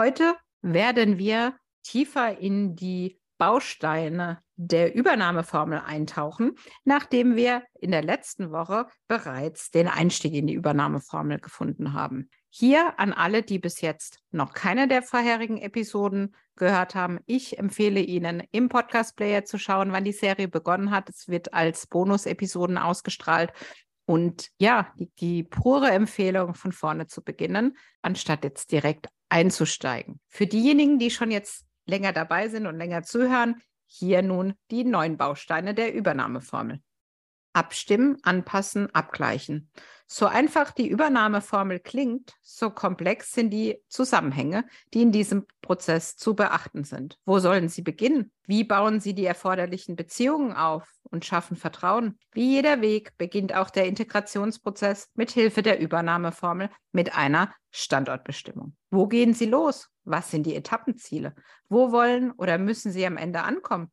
Heute werden wir tiefer in die Bausteine der Übernahmeformel eintauchen, nachdem wir in der letzten Woche bereits den Einstieg in die Übernahmeformel gefunden haben. Hier an alle, die bis jetzt noch keine der vorherigen Episoden gehört haben, ich empfehle Ihnen im Podcast Player zu schauen, wann die Serie begonnen hat. Es wird als Bonus-Episoden ausgestrahlt. Und ja, die, die pure Empfehlung von vorne zu beginnen, anstatt jetzt direkt einzusteigen. Für diejenigen, die schon jetzt länger dabei sind und länger zuhören, hier nun die neuen Bausteine der Übernahmeformel. Abstimmen, anpassen, abgleichen. So einfach die Übernahmeformel klingt, so komplex sind die Zusammenhänge, die in diesem Prozess zu beachten sind. Wo sollen sie beginnen? Wie bauen sie die erforderlichen Beziehungen auf und schaffen Vertrauen? Wie jeder Weg beginnt auch der Integrationsprozess mit Hilfe der Übernahmeformel mit einer Standortbestimmung. Wo gehen sie los? Was sind die Etappenziele? Wo wollen oder müssen sie am Ende ankommen?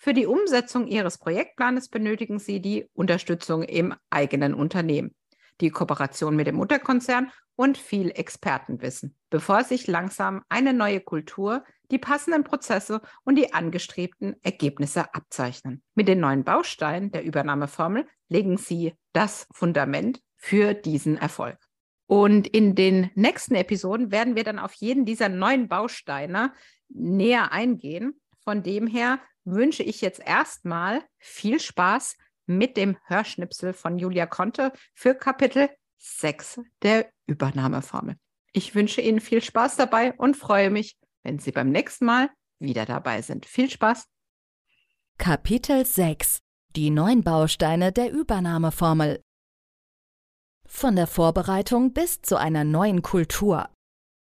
Für die Umsetzung Ihres Projektplanes benötigen Sie die Unterstützung im eigenen Unternehmen, die Kooperation mit dem Mutterkonzern und viel Expertenwissen, bevor sich langsam eine neue Kultur, die passenden Prozesse und die angestrebten Ergebnisse abzeichnen. Mit den neuen Bausteinen der Übernahmeformel legen Sie das Fundament für diesen Erfolg. Und in den nächsten Episoden werden wir dann auf jeden dieser neuen Bausteine näher eingehen. Von dem her wünsche ich jetzt erstmal viel Spaß mit dem Hörschnipsel von Julia Conte für Kapitel 6 der Übernahmeformel. Ich wünsche Ihnen viel Spaß dabei und freue mich, wenn Sie beim nächsten Mal wieder dabei sind. Viel Spaß! Kapitel 6 Die neun Bausteine der Übernahmeformel Von der Vorbereitung bis zu einer neuen Kultur.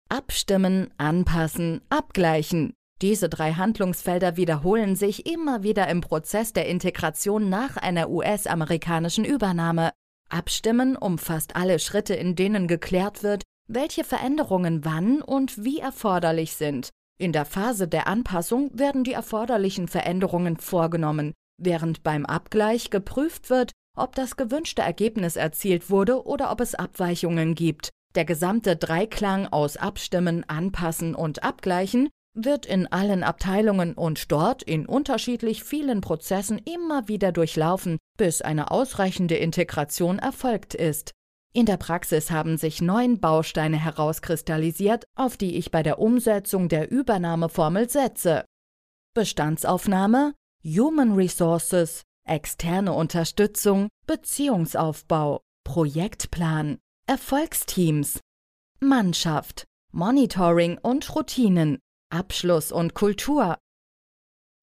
Abstimmen, anpassen, abgleichen. Diese drei Handlungsfelder wiederholen sich immer wieder im Prozess der Integration nach einer US-amerikanischen Übernahme. Abstimmen umfasst alle Schritte, in denen geklärt wird, welche Veränderungen wann und wie erforderlich sind. In der Phase der Anpassung werden die erforderlichen Veränderungen vorgenommen, während beim Abgleich geprüft wird, ob das gewünschte Ergebnis erzielt wurde oder ob es Abweichungen gibt. Der gesamte Dreiklang aus Abstimmen, Anpassen und Abgleichen wird in allen Abteilungen und dort in unterschiedlich vielen Prozessen immer wieder durchlaufen, bis eine ausreichende Integration erfolgt ist. In der Praxis haben sich neun Bausteine herauskristallisiert, auf die ich bei der Umsetzung der Übernahmeformel setze. Bestandsaufnahme, Human Resources, externe Unterstützung, Beziehungsaufbau, Projektplan, Erfolgsteams, Mannschaft, Monitoring und Routinen, Abschluss und Kultur.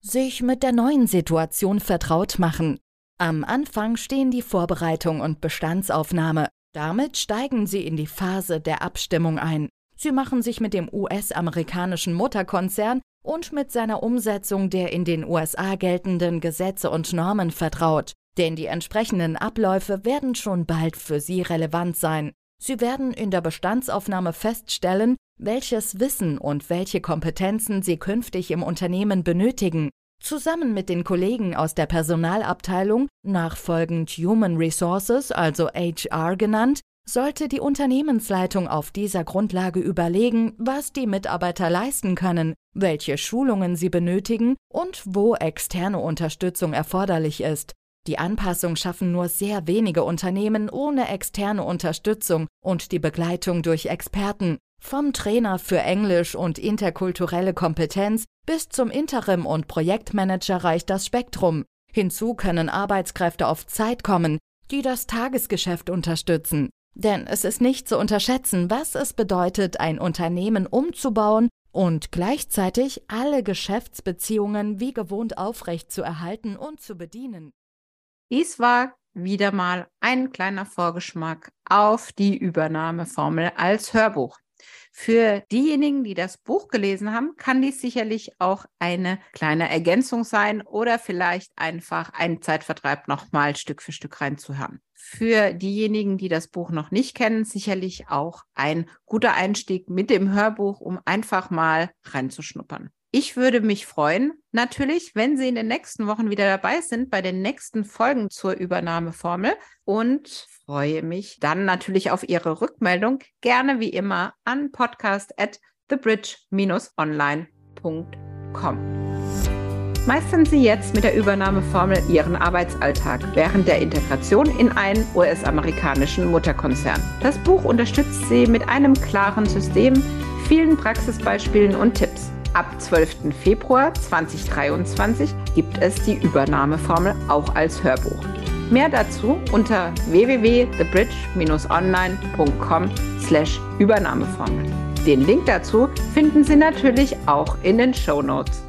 Sich mit der neuen Situation vertraut machen. Am Anfang stehen die Vorbereitung und Bestandsaufnahme. Damit steigen Sie in die Phase der Abstimmung ein. Sie machen sich mit dem US-amerikanischen Mutterkonzern und mit seiner Umsetzung der in den USA geltenden Gesetze und Normen vertraut, denn die entsprechenden Abläufe werden schon bald für Sie relevant sein. Sie werden in der Bestandsaufnahme feststellen, welches Wissen und welche Kompetenzen Sie künftig im Unternehmen benötigen. Zusammen mit den Kollegen aus der Personalabteilung, nachfolgend Human Resources, also HR genannt, sollte die Unternehmensleitung auf dieser Grundlage überlegen, was die Mitarbeiter leisten können, welche Schulungen sie benötigen und wo externe Unterstützung erforderlich ist. Die Anpassung schaffen nur sehr wenige Unternehmen ohne externe Unterstützung und die Begleitung durch Experten. Vom Trainer für Englisch und interkulturelle Kompetenz bis zum Interim- und Projektmanager reicht das Spektrum. Hinzu können Arbeitskräfte auf Zeit kommen, die das Tagesgeschäft unterstützen. Denn es ist nicht zu unterschätzen, was es bedeutet, ein Unternehmen umzubauen und gleichzeitig alle Geschäftsbeziehungen wie gewohnt aufrecht zu erhalten und zu bedienen. Dies war wieder mal ein kleiner Vorgeschmack auf die Übernahmeformel als Hörbuch. Für diejenigen, die das Buch gelesen haben, kann dies sicherlich auch eine kleine Ergänzung sein oder vielleicht einfach ein Zeitvertreib nochmal Stück für Stück reinzuhören. Für diejenigen, die das Buch noch nicht kennen, sicherlich auch ein guter Einstieg mit dem Hörbuch, um einfach mal reinzuschnuppern. Ich würde mich freuen, natürlich, wenn Sie in den nächsten Wochen wieder dabei sind bei den nächsten Folgen zur Übernahmeformel und freue mich dann natürlich auf Ihre Rückmeldung. Gerne wie immer an podcast at thebridge-online.com. Meistern Sie jetzt mit der Übernahmeformel Ihren Arbeitsalltag während der Integration in einen US-amerikanischen Mutterkonzern. Das Buch unterstützt Sie mit einem klaren System, vielen Praxisbeispielen und Tipps. Ab 12. Februar 2023 gibt es die Übernahmeformel auch als Hörbuch. Mehr dazu unter www.thebridge-online.com/übernahmeformel. Den Link dazu finden Sie natürlich auch in den Show Notes.